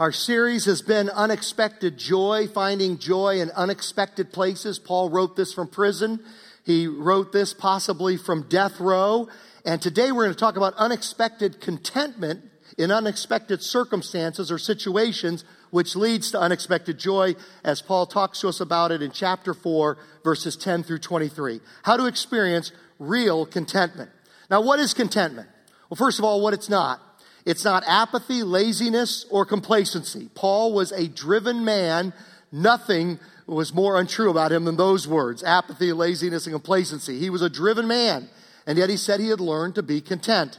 Our series has been Unexpected Joy, finding joy in unexpected places. Paul wrote this from prison. He wrote this possibly from death row. And today we're going to talk about unexpected contentment in unexpected circumstances or situations, which leads to unexpected joy, as Paul talks to us about it in chapter 4, verses 10 through 23. How to experience real contentment. Now, what is contentment? Well, first of all, what it's not. It's not apathy, laziness, or complacency. Paul was a driven man. Nothing was more untrue about him than those words apathy, laziness, and complacency. He was a driven man, and yet he said he had learned to be content.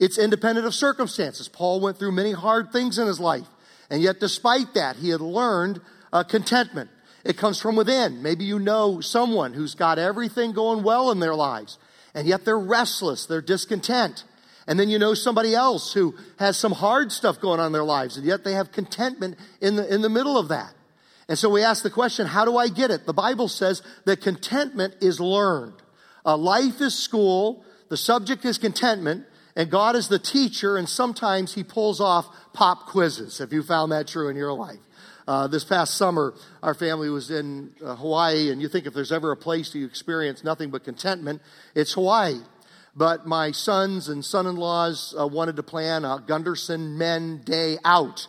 It's independent of circumstances. Paul went through many hard things in his life, and yet despite that, he had learned uh, contentment. It comes from within. Maybe you know someone who's got everything going well in their lives, and yet they're restless, they're discontent. And then you know somebody else who has some hard stuff going on in their lives, and yet they have contentment in the, in the middle of that. And so we ask the question, how do I get it? The Bible says that contentment is learned. Uh, life is school, the subject is contentment, and God is the teacher, and sometimes He pulls off pop quizzes. Have you found that true in your life? Uh, this past summer, our family was in uh, Hawaii, and you think if there's ever a place to experience nothing but contentment, it's Hawaii. But my sons and son in laws uh, wanted to plan a Gunderson Men Day out.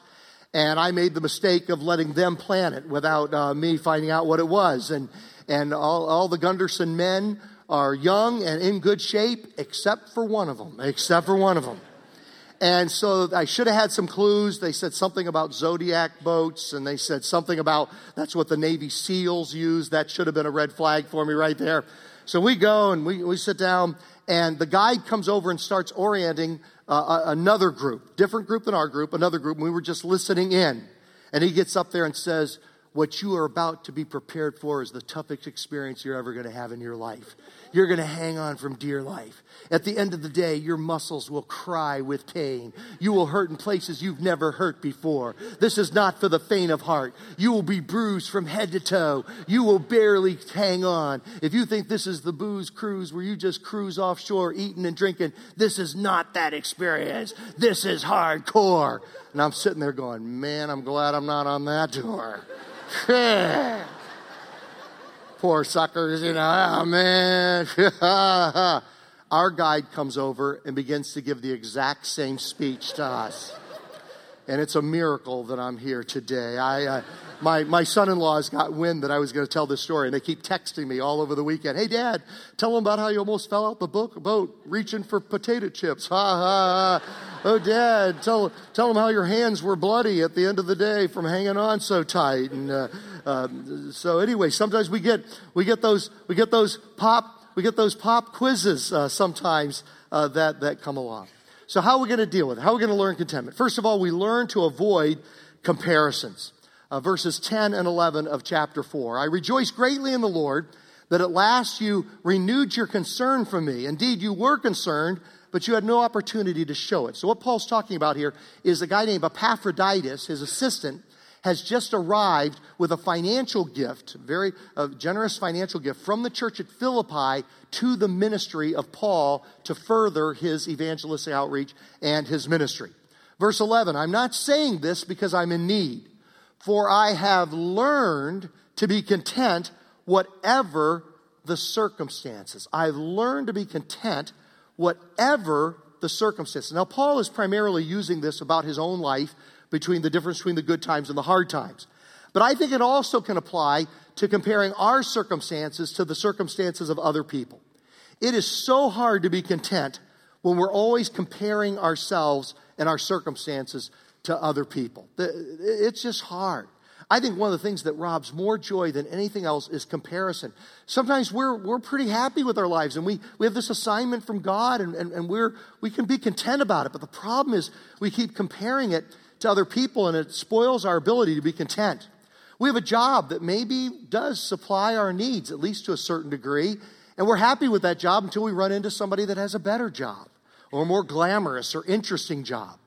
And I made the mistake of letting them plan it without uh, me finding out what it was. And, and all, all the Gunderson men are young and in good shape, except for one of them, except for one of them. And so I should have had some clues. They said something about Zodiac boats, and they said something about that's what the Navy SEALs use. That should have been a red flag for me right there. So we go and we, we sit down, and the guide comes over and starts orienting uh, another group, different group than our group, another group. And we were just listening in. And he gets up there and says, What you are about to be prepared for is the toughest experience you're ever going to have in your life. You're going to hang on from dear life. At the end of the day, your muscles will cry with pain. You will hurt in places you've never hurt before. This is not for the faint of heart. You will be bruised from head to toe. You will barely hang on. If you think this is the booze cruise where you just cruise offshore eating and drinking, this is not that experience. This is hardcore. And I'm sitting there going, man, I'm glad I'm not on that tour. Poor suckers, you know, oh man. Our guide comes over and begins to give the exact same speech to us. And it's a miracle that I'm here today. I, uh, my, my son-in-law's got wind that I was going to tell this story, and they keep texting me all over the weekend. Hey, Dad, tell them about how you almost fell out the boat reaching for potato chips. Ha, ha, ha. Oh, Dad, tell, tell them how your hands were bloody at the end of the day from hanging on so tight. And uh, uh, so anyway, sometimes we get, we get those, we get those pop, we get those pop quizzes uh, sometimes uh, that, that come along. So how are we going to deal with it? How are we going to learn contentment? First of all, we learn to avoid comparisons uh, verses 10 and 11 of chapter 4. I rejoice greatly in the Lord that at last you renewed your concern for me. Indeed, you were concerned, but you had no opportunity to show it. So, what Paul's talking about here is a guy named Epaphroditus, his assistant, has just arrived with a financial gift, very generous financial gift from the church at Philippi to the ministry of Paul to further his evangelistic outreach and his ministry. Verse 11, I'm not saying this because I'm in need for I have learned to be content whatever the circumstances. I've learned to be content whatever the circumstances. Now, Paul is primarily using this about his own life between the difference between the good times and the hard times. But I think it also can apply to comparing our circumstances to the circumstances of other people. It is so hard to be content when we're always comparing ourselves and our circumstances to other people. It's just hard. I think one of the things that robs more joy than anything else is comparison. Sometimes we're, we're pretty happy with our lives and we, we have this assignment from God and, and, and we're, we can be content about it. But the problem is we keep comparing it to other people and it spoils our ability to be content. We have a job that maybe does supply our needs, at least to a certain degree, and we're happy with that job until we run into somebody that has a better job or a more glamorous or interesting job.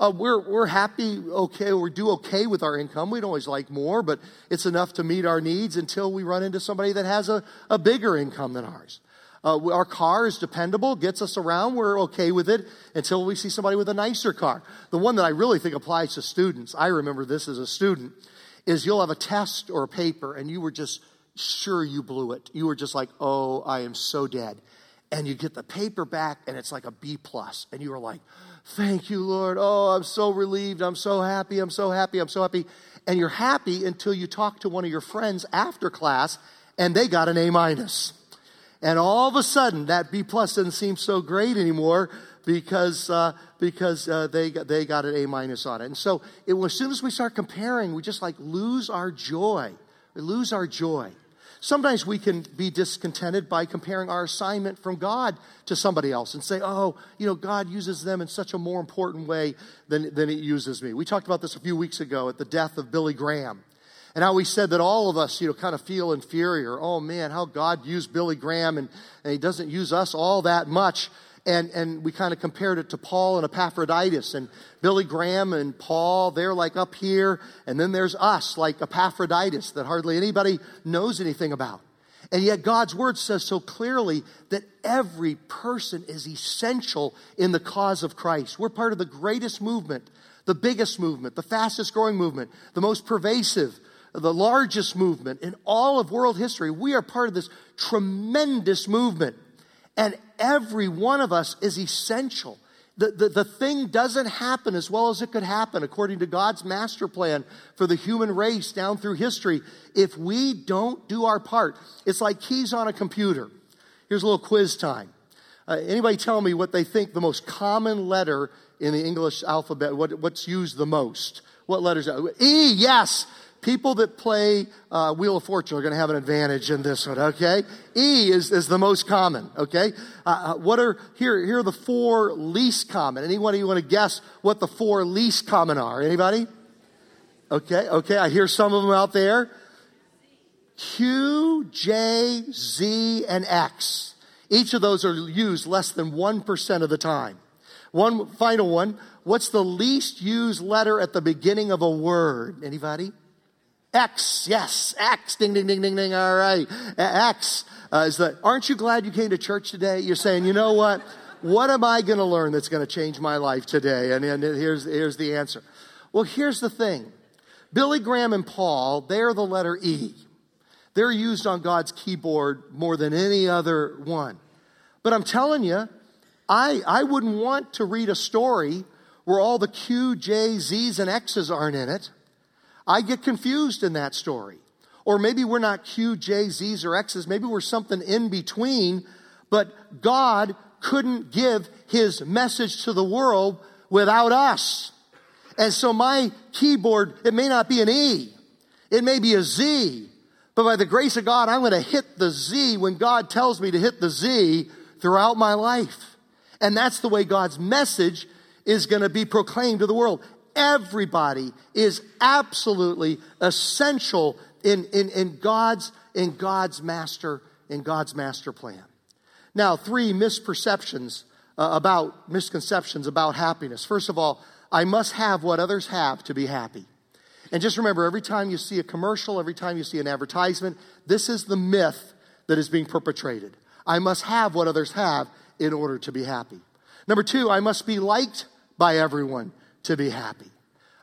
Uh, we're, we're happy, okay, we do okay with our income. We'd always like more, but it's enough to meet our needs until we run into somebody that has a, a bigger income than ours. Uh, our car is dependable, gets us around, we're okay with it until we see somebody with a nicer car. The one that I really think applies to students, I remember this as a student, is you'll have a test or a paper and you were just sure you blew it. You were just like, oh, I am so dead. And you get the paper back and it's like a B plus, and you are like, thank you, Lord. Oh, I'm so relieved. I'm so happy. I'm so happy. I'm so happy. And you're happy until you talk to one of your friends after class and they got an A minus. And all of a sudden, that B plus doesn't seem so great anymore because, uh, because uh, they, they got an A minus on it. And so it, as soon as we start comparing, we just like lose our joy. We lose our joy. Sometimes we can be discontented by comparing our assignment from God to somebody else and say, oh, you know, God uses them in such a more important way than, than it uses me. We talked about this a few weeks ago at the death of Billy Graham. And how we said that all of us, you know, kind of feel inferior. Oh man, how God used Billy Graham and, and he doesn't use us all that much. And, and we kind of compared it to Paul and Epaphroditus. And Billy Graham and Paul, they're like up here. And then there's us, like Epaphroditus, that hardly anybody knows anything about. And yet God's word says so clearly that every person is essential in the cause of Christ. We're part of the greatest movement, the biggest movement, the fastest growing movement, the most pervasive, the largest movement in all of world history. We are part of this tremendous movement. And every one of us is essential. The, the, the thing doesn't happen as well as it could happen according to God's master plan for the human race down through history if we don't do our part. It's like keys on a computer. Here's a little quiz time. Uh, anybody tell me what they think the most common letter in the English alphabet, what, what's used the most? What letters? E, yes people that play uh, Wheel of Fortune are going to have an advantage in this one, okay? E is, is the most common, okay? Uh, uh, what are, here, here are the four least common. Anyone you want to guess what the four least common are? Anybody? Okay, okay, I hear some of them out there. Q, J, Z, and X. Each of those are used less than 1% of the time. One final one. What's the least used letter at the beginning of a word? Anybody? X, yes, X, ding, ding, ding, ding, ding, all right. X uh, is the, aren't you glad you came to church today? You're saying, you know what? What am I going to learn that's going to change my life today? And, and here's, here's the answer. Well, here's the thing Billy Graham and Paul, they're the letter E. They're used on God's keyboard more than any other one. But I'm telling you, I, I wouldn't want to read a story where all the Q, J, Z's, and X's aren't in it. I get confused in that story. Or maybe we're not Q, J, Z's, or X's. Maybe we're something in between, but God couldn't give his message to the world without us. And so my keyboard, it may not be an E, it may be a Z, but by the grace of God, I'm going to hit the Z when God tells me to hit the Z throughout my life. And that's the way God's message is going to be proclaimed to the world everybody is absolutely essential in, in, in, God's, in God's master, in God's master plan. Now, three misperceptions uh, about, misconceptions about happiness. First of all, I must have what others have to be happy. And just remember, every time you see a commercial, every time you see an advertisement, this is the myth that is being perpetrated. I must have what others have in order to be happy. Number two, I must be liked by everyone to be happy.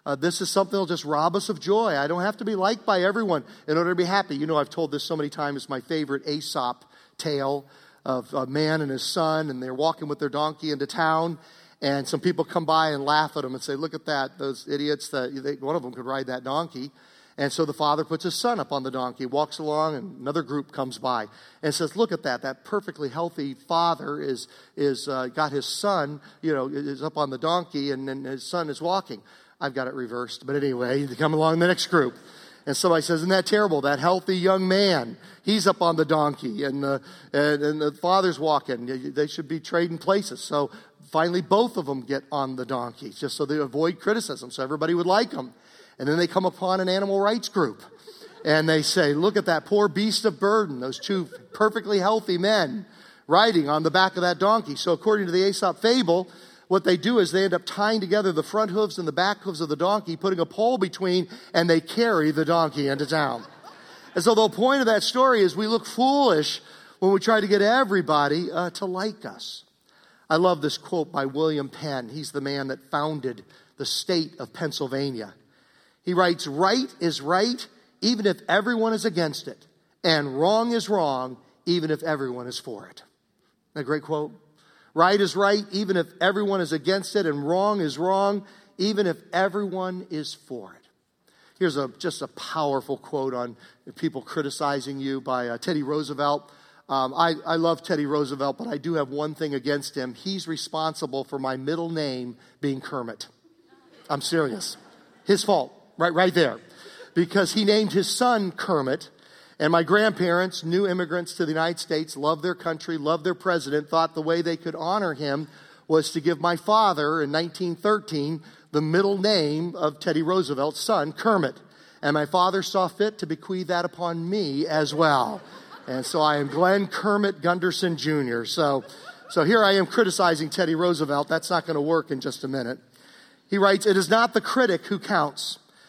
Uh, this is something that'll just rob us of joy. I don't have to be liked by everyone in order to be happy. You know, I've told this so many times. It's my favorite Aesop tale of a man and his son, and they're walking with their donkey into town, and some people come by and laugh at them and say, "Look at that! Those idiots! That they, one of them could ride that donkey." And so the father puts his son up on the donkey, walks along, and another group comes by and says, "Look at that! That perfectly healthy father is is uh, got his son, you know, is up on the donkey, and, and his son is walking." I've got it reversed. But anyway, they come along the next group. And somebody says, Isn't that terrible? That healthy young man, he's up on the donkey, and the, and, and the father's walking. They should be trading places. So finally, both of them get on the donkey, just so they avoid criticism, so everybody would like them. And then they come upon an animal rights group. And they say, Look at that poor beast of burden, those two perfectly healthy men riding on the back of that donkey. So, according to the Aesop fable, what they do is they end up tying together the front hooves and the back hooves of the donkey, putting a pole between, and they carry the donkey into town. And so the point of that story is we look foolish when we try to get everybody uh, to like us. I love this quote by William Penn. He's the man that founded the state of Pennsylvania. He writes, Right is right, even if everyone is against it, and wrong is wrong, even if everyone is for it. A great quote. Right is right, even if everyone is against it, and wrong is wrong, even if everyone is for it. Here's a, just a powerful quote on people criticizing you by uh, Teddy Roosevelt. Um, I, I love Teddy Roosevelt, but I do have one thing against him. He's responsible for my middle name being Kermit. I'm serious. His fault, right, right there. Because he named his son Kermit, and my grandparents, new immigrants to the United States, loved their country, loved their president, thought the way they could honor him was to give my father in 1913 the middle name of Teddy Roosevelt's son, Kermit. And my father saw fit to bequeath that upon me as well. And so I am Glenn Kermit Gunderson Jr. So, so here I am criticizing Teddy Roosevelt. That's not going to work in just a minute. He writes, It is not the critic who counts,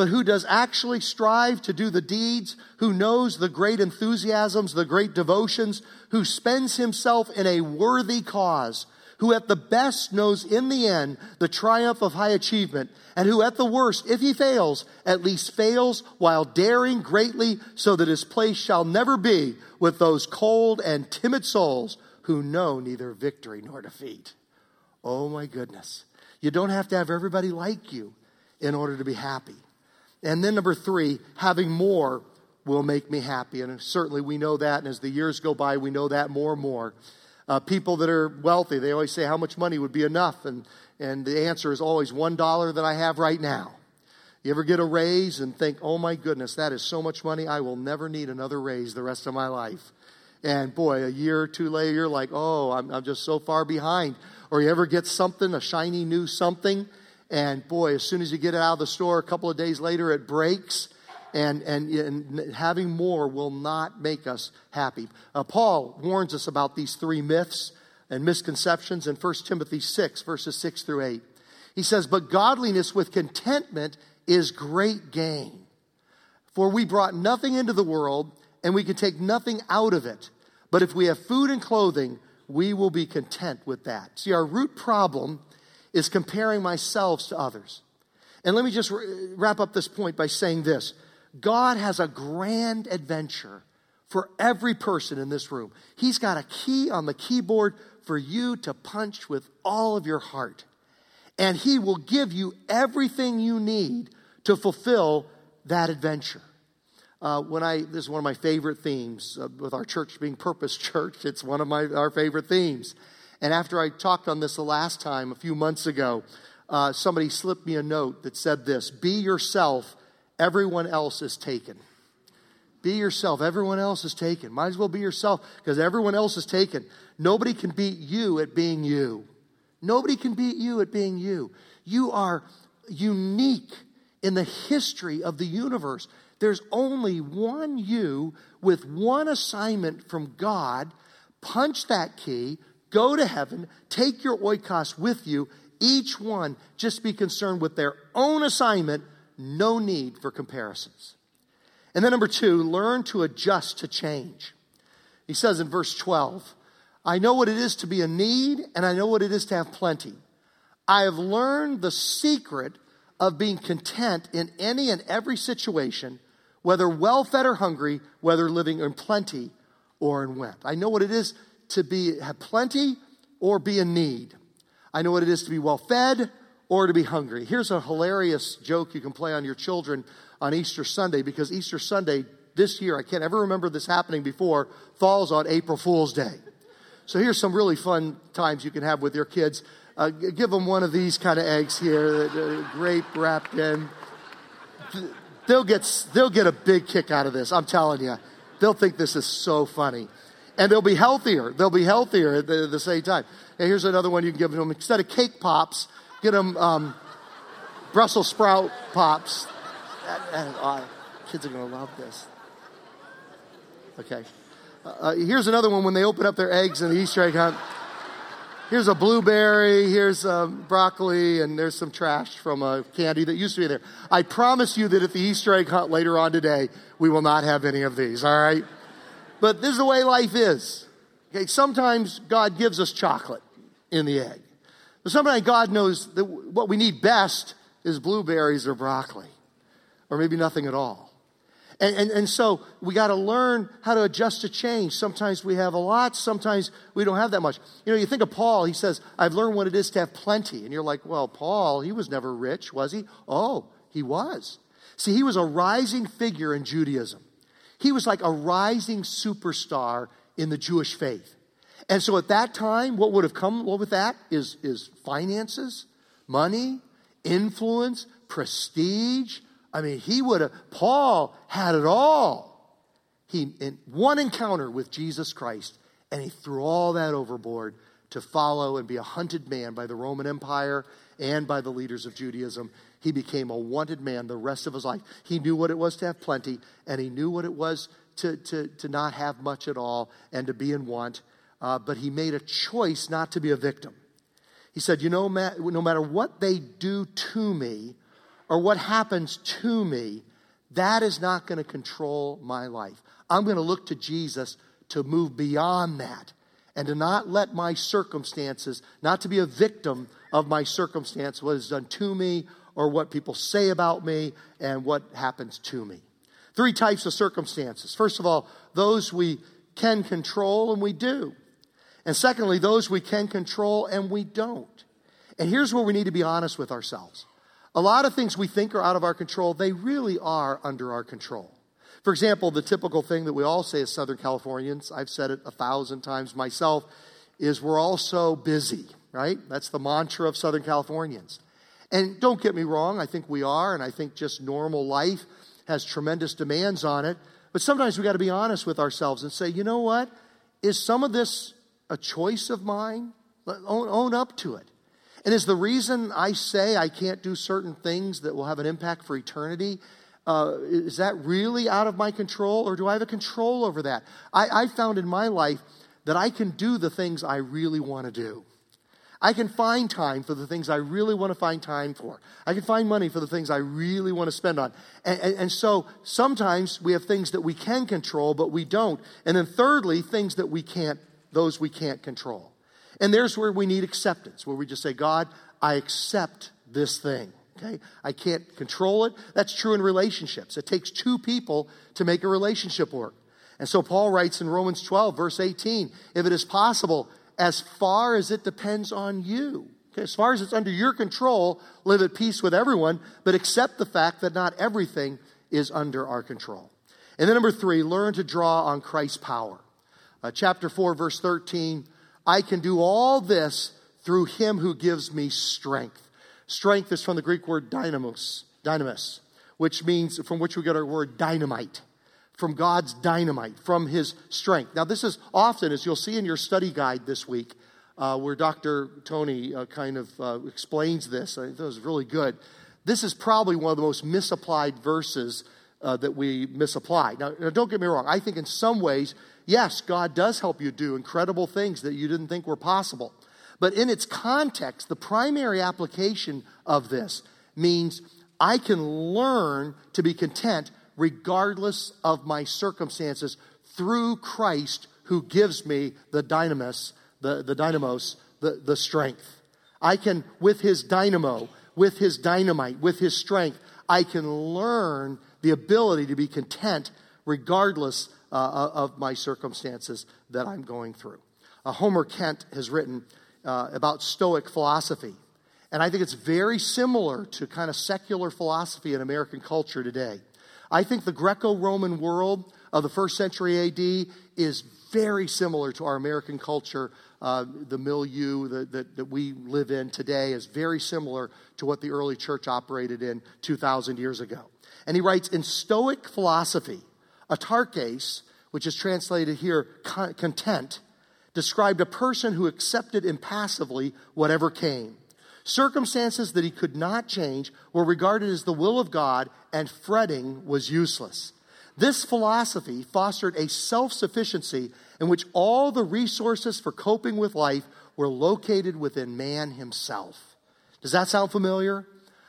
but who does actually strive to do the deeds, who knows the great enthusiasms, the great devotions, who spends himself in a worthy cause, who at the best knows in the end the triumph of high achievement, and who at the worst, if he fails, at least fails while daring greatly so that his place shall never be with those cold and timid souls who know neither victory nor defeat. Oh my goodness. You don't have to have everybody like you in order to be happy. And then number three, having more will make me happy. And certainly we know that. And as the years go by, we know that more and more. Uh, people that are wealthy, they always say how much money would be enough. And, and the answer is always one dollar that I have right now. You ever get a raise and think, oh my goodness, that is so much money, I will never need another raise the rest of my life. And boy, a year or two later, you're like, oh, I'm, I'm just so far behind. Or you ever get something, a shiny new something, and boy, as soon as you get it out of the store, a couple of days later, it breaks. And, and, and having more will not make us happy. Uh, Paul warns us about these three myths and misconceptions in 1 Timothy 6, verses 6 through 8. He says, But godliness with contentment is great gain. For we brought nothing into the world, and we can take nothing out of it. But if we have food and clothing, we will be content with that. See, our root problem is comparing myself to others. And let me just wrap up this point by saying this God has a grand adventure for every person in this room. He's got a key on the keyboard for you to punch with all of your heart. And He will give you everything you need to fulfill that adventure. Uh, when I, this is one of my favorite themes uh, with our church being Purpose Church. It's one of my, our favorite themes. And after I talked on this the last time, a few months ago, uh, somebody slipped me a note that said this Be yourself, everyone else is taken. Be yourself, everyone else is taken. Might as well be yourself because everyone else is taken. Nobody can beat you at being you. Nobody can beat you at being you. You are unique in the history of the universe. There's only one you with one assignment from God. Punch that key, go to heaven, take your oikos with you. Each one just be concerned with their own assignment, no need for comparisons. And then number two, learn to adjust to change. He says in verse 12, I know what it is to be in need, and I know what it is to have plenty. I have learned the secret of being content in any and every situation whether well fed or hungry, whether living in plenty or in want. I know what it is to be have plenty or be in need. I know what it is to be well fed or to be hungry. Here's a hilarious joke you can play on your children on Easter Sunday because Easter Sunday this year, I can't ever remember this happening before, falls on April Fool's Day. So here's some really fun times you can have with your kids. Uh, give them one of these kind of eggs here, uh, grape wrapped in they'll get, they'll get a big kick out of this. I'm telling you. They'll think this is so funny. And they'll be healthier. They'll be healthier at the, the same time. And here's another one you can give them. Instead of cake pops, get them, um, Brussels sprout pops. And, uh, kids are going to love this. Okay. Uh, uh, here's another one when they open up their eggs in the Easter egg hunt. Here's a blueberry, here's um, broccoli, and there's some trash from a candy that used to be there. I promise you that at the Easter egg hunt later on today, we will not have any of these, all right? But this is the way life is. Okay, sometimes God gives us chocolate in the egg. But sometimes God knows that what we need best is blueberries or broccoli, or maybe nothing at all. And, and, and so we got to learn how to adjust to change. Sometimes we have a lot, sometimes we don't have that much. You know, you think of Paul, he says, I've learned what it is to have plenty. And you're like, well, Paul, he was never rich, was he? Oh, he was. See, he was a rising figure in Judaism. He was like a rising superstar in the Jewish faith. And so at that time, what would have come with that is, is finances, money, influence, prestige, I mean, he would have, Paul had it all. He, in one encounter with Jesus Christ, and he threw all that overboard to follow and be a hunted man by the Roman Empire and by the leaders of Judaism. He became a wanted man the rest of his life. He knew what it was to have plenty, and he knew what it was to, to, to not have much at all and to be in want. Uh, but he made a choice not to be a victim. He said, You know, no matter what they do to me, or what happens to me, that is not going to control my life. I'm going to look to Jesus to move beyond that and to not let my circumstances, not to be a victim of my circumstance, what is done to me or what people say about me and what happens to me. Three types of circumstances. First of all, those we can control and we do. And secondly, those we can control and we don't. And here's where we need to be honest with ourselves. A lot of things we think are out of our control, they really are under our control. For example, the typical thing that we all say as Southern Californians, I've said it a thousand times myself, is we're all so busy, right? That's the mantra of Southern Californians. And don't get me wrong, I think we are, and I think just normal life has tremendous demands on it. But sometimes we got to be honest with ourselves and say, you know what? Is some of this a choice of mine? Own, own up to it. And is the reason I say I can't do certain things that will have an impact for eternity, uh, is that really out of my control or do I have a control over that? I, I found in my life that I can do the things I really want to do. I can find time for the things I really want to find time for. I can find money for the things I really want to spend on. And, and, and, so sometimes we have things that we can control, but we don't. And then thirdly, things that we can't, those we can't control. And there's where we need acceptance, where we just say, God, I accept this thing. Okay? I can't control it. That's true in relationships. It takes two people to make a relationship work. And so Paul writes in Romans 12, verse 18, if it is possible, as far as it depends on you, okay, as far as it's under your control, live at peace with everyone, but accept the fact that not everything is under our control. And then number three, learn to draw on Christ's power. Uh, chapter 4, verse 13 I can do all this through him who gives me strength. Strength is from the Greek word dynamos, dynamis, which means from which we get our word dynamite. From God's dynamite, from his strength. Now, this is often, as you'll see in your study guide this week, uh, where Dr. Tony uh, kind of uh, explains this. I thought it was really good. This is probably one of the most misapplied verses uh, that we misapply. Now, now, don't get me wrong. I think in some ways Yes, God does help you do incredible things that you didn't think were possible. But in its context, the primary application of this means I can learn to be content regardless of my circumstances through Christ who gives me the dynamis, the, the dynamos, the, the strength. I can, with his dynamo, with his dynamite, with his strength, I can learn the ability to be content regardless uh, of my circumstances that I'm going through. Uh, Homer Kent has written uh, about Stoic philosophy. And I think it's very similar to kind of secular philosophy in American culture today. I think the Greco Roman world of the first century AD is very similar to our American culture. Uh, the milieu that, that, that, we live in today is very similar to what the early church operated in 2,000 years ago. And he writes In Stoic philosophy, Autarkes, which is translated here content, described a person who accepted impassively whatever came. Circumstances that he could not change were regarded as the will of God, and fretting was useless. This philosophy fostered a self sufficiency in which all the resources for coping with life were located within man himself. Does that sound familiar?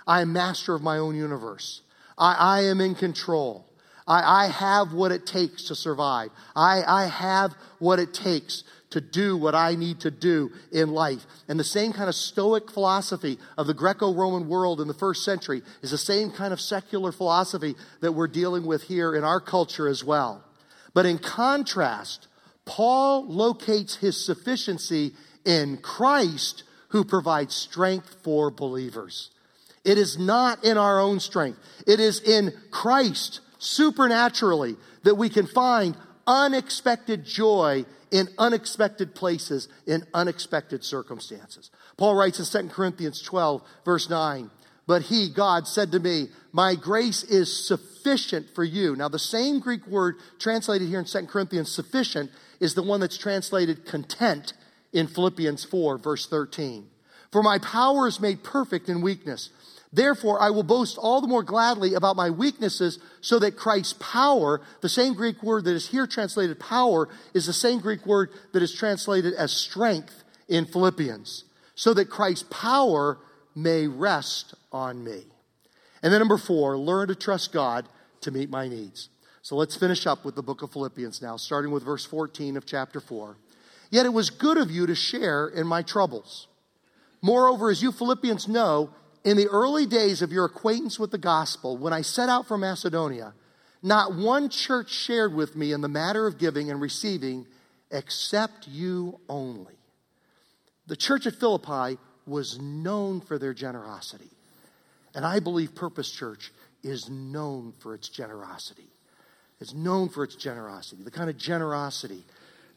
I am master of my own universe. I, I am in control. I, I, have what it takes to survive. I, I have what it takes to do what I need to do in life. And the same kind of stoic philosophy of the Greco Roman world in the first century is the same kind of secular philosophy that we're dealing with here in our culture as well. But in contrast, Paul locates his sufficiency in Christ who provides strength for believers. It is not in our own strength. It is in Christ supernaturally that we can find unexpected joy in unexpected places, in unexpected circumstances. Paul writes in 2 Corinthians 12, verse 9, But he, God, said to me, My grace is sufficient for you. Now, the same Greek word translated here in 2 Corinthians, sufficient, is the one that's translated content in Philippians 4, verse 13. For my power is made perfect in weakness. Therefore, I will boast all the more gladly about my weaknesses so that Christ's power, the same Greek word that is here translated power, is the same Greek word that is translated as strength in Philippians, so that Christ's power may rest on me. And then number four, learn to trust God to meet my needs. So let's finish up with the book of Philippians now, starting with verse 14 of chapter 4. Yet it was good of you to share in my troubles. Moreover, as you Philippians know, in the early days of your acquaintance with the gospel, when I set out for Macedonia, not one church shared with me in the matter of giving and receiving except you only. The church at Philippi was known for their generosity. And I believe Purpose Church is known for its generosity. It's known for its generosity, the kind of generosity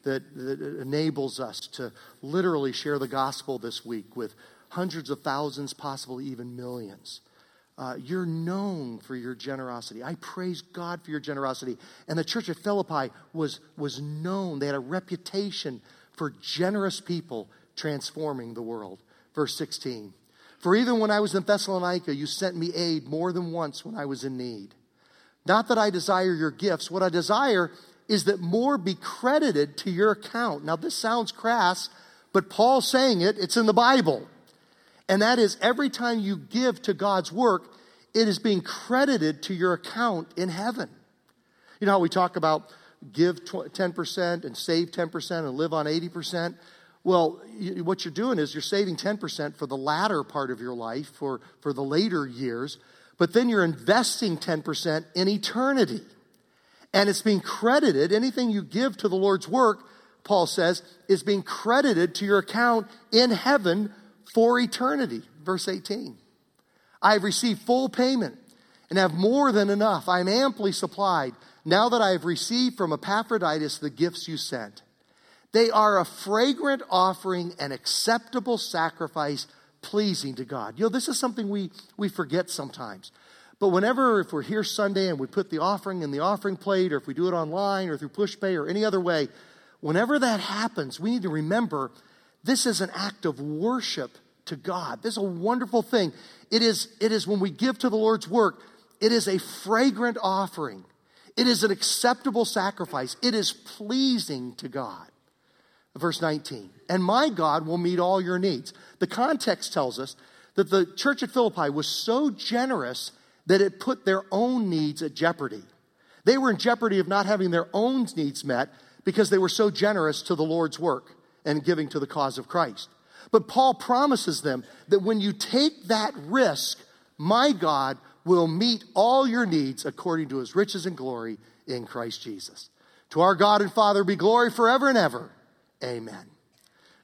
that, that enables us to literally share the gospel this week with hundreds of thousands, possibly even millions. Uh, you're known for your generosity. I praise God for your generosity. And the church at Philippi was, was known, they had a reputation for generous people transforming the world. Verse 16 For even when I was in Thessalonica, you sent me aid more than once when I was in need. Not that I desire your gifts, what I desire is that more be credited to your account. Now, this sounds crass, but Paul's saying it, it's in the Bible. And that is every time you give to God's work, it is being credited to your account in heaven. You know how we talk about give 10% and save 10% and live on 80%? Well, you, what you're doing is you're saving 10% for the latter part of your life, for, for the later years, but then you're investing 10% in eternity. And it's being credited, anything you give to the Lord's work, Paul says, is being credited to your account in heaven for eternity. Verse 18. I have received full payment and have more than enough. I am amply supplied now that I have received from Epaphroditus the gifts you sent. They are a fragrant offering, an acceptable sacrifice, pleasing to God. You know, this is something we, we forget sometimes. But whenever, if we're here Sunday and we put the offering in the offering plate, or if we do it online or through PushPay or any other way, whenever that happens, we need to remember this is an act of worship to God. This is a wonderful thing. It is, it is when we give to the Lord's work, it is a fragrant offering. It is an acceptable sacrifice. It is pleasing to God. Verse 19, and my God will meet all your needs. The context tells us that the church at Philippi was so generous that it put their own needs at jeopardy. They were in jeopardy of not having their own needs met because they were so generous to the Lord's work and giving to the cause of Christ. But Paul promises them that when you take that risk, my God will meet all your needs according to his riches and glory in Christ Jesus. To our God and Father be glory forever and ever. Amen.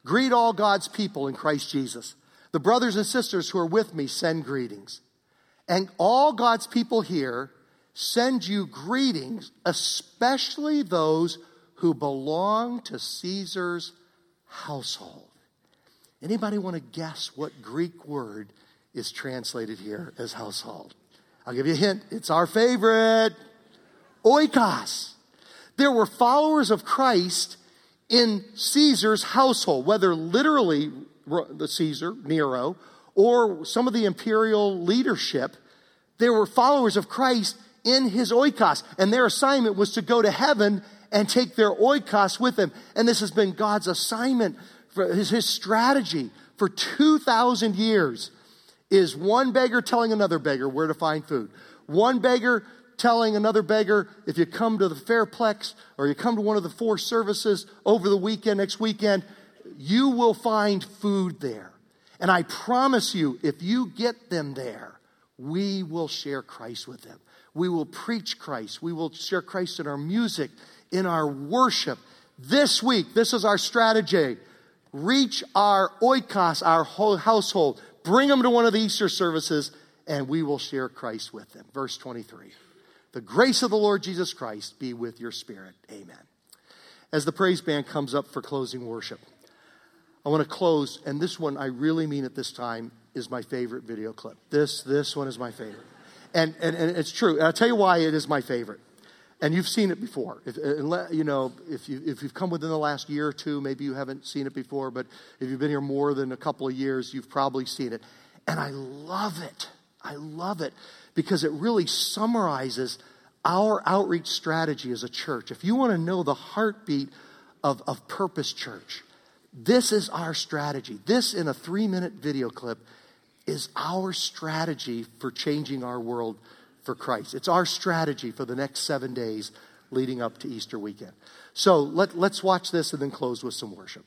Greet all God's people in Christ Jesus. The brothers and sisters who are with me send greetings. And all God's people here send you greetings, especially those who belong to Caesar's household. Anybody want to guess what Greek word is translated here as household? I'll give you a hint. It's our favorite. Oikos. There were followers of Christ in Caesar's household, whether literally the Caesar, Nero, or some of the imperial leadership, There were followers of Christ in his oikos, and their assignment was to go to heaven and take their oikos with them. And this has been God's assignment, for his, his strategy for 2,000 years is one beggar telling another beggar where to find food. One beggar telling another beggar, if you come to the Fairplex or you come to one of the four services over the weekend, next weekend, you will find food there. And I promise you, if you get them there, we will share Christ with them. We will preach Christ. We will share Christ in our music, in our worship. This week, this is our strategy. Reach our oikos, our whole household. Bring them to one of the Easter services, and we will share Christ with them. Verse 23. The grace of the Lord Jesus Christ be with your spirit. Amen. As the praise band comes up for closing worship, I want to close, and this one I really mean at this time is my favorite video clip. This, this one is my favorite. And, and, and it's true. And I'll tell you why it is my favorite. And you've seen it before. If, uh, you know, if, you, if you've come within the last year or two, maybe you haven't seen it before, but if you've been here more than a couple of years, you've probably seen it. And I love it. I love it because it really summarizes our outreach strategy as a church. If you want to know the heartbeat of, of Purpose Church, this is our strategy. This, in a three minute video clip, is our strategy for changing our world for Christ. It's our strategy for the next seven days leading up to Easter weekend. So let, let's watch this and then close with some worship.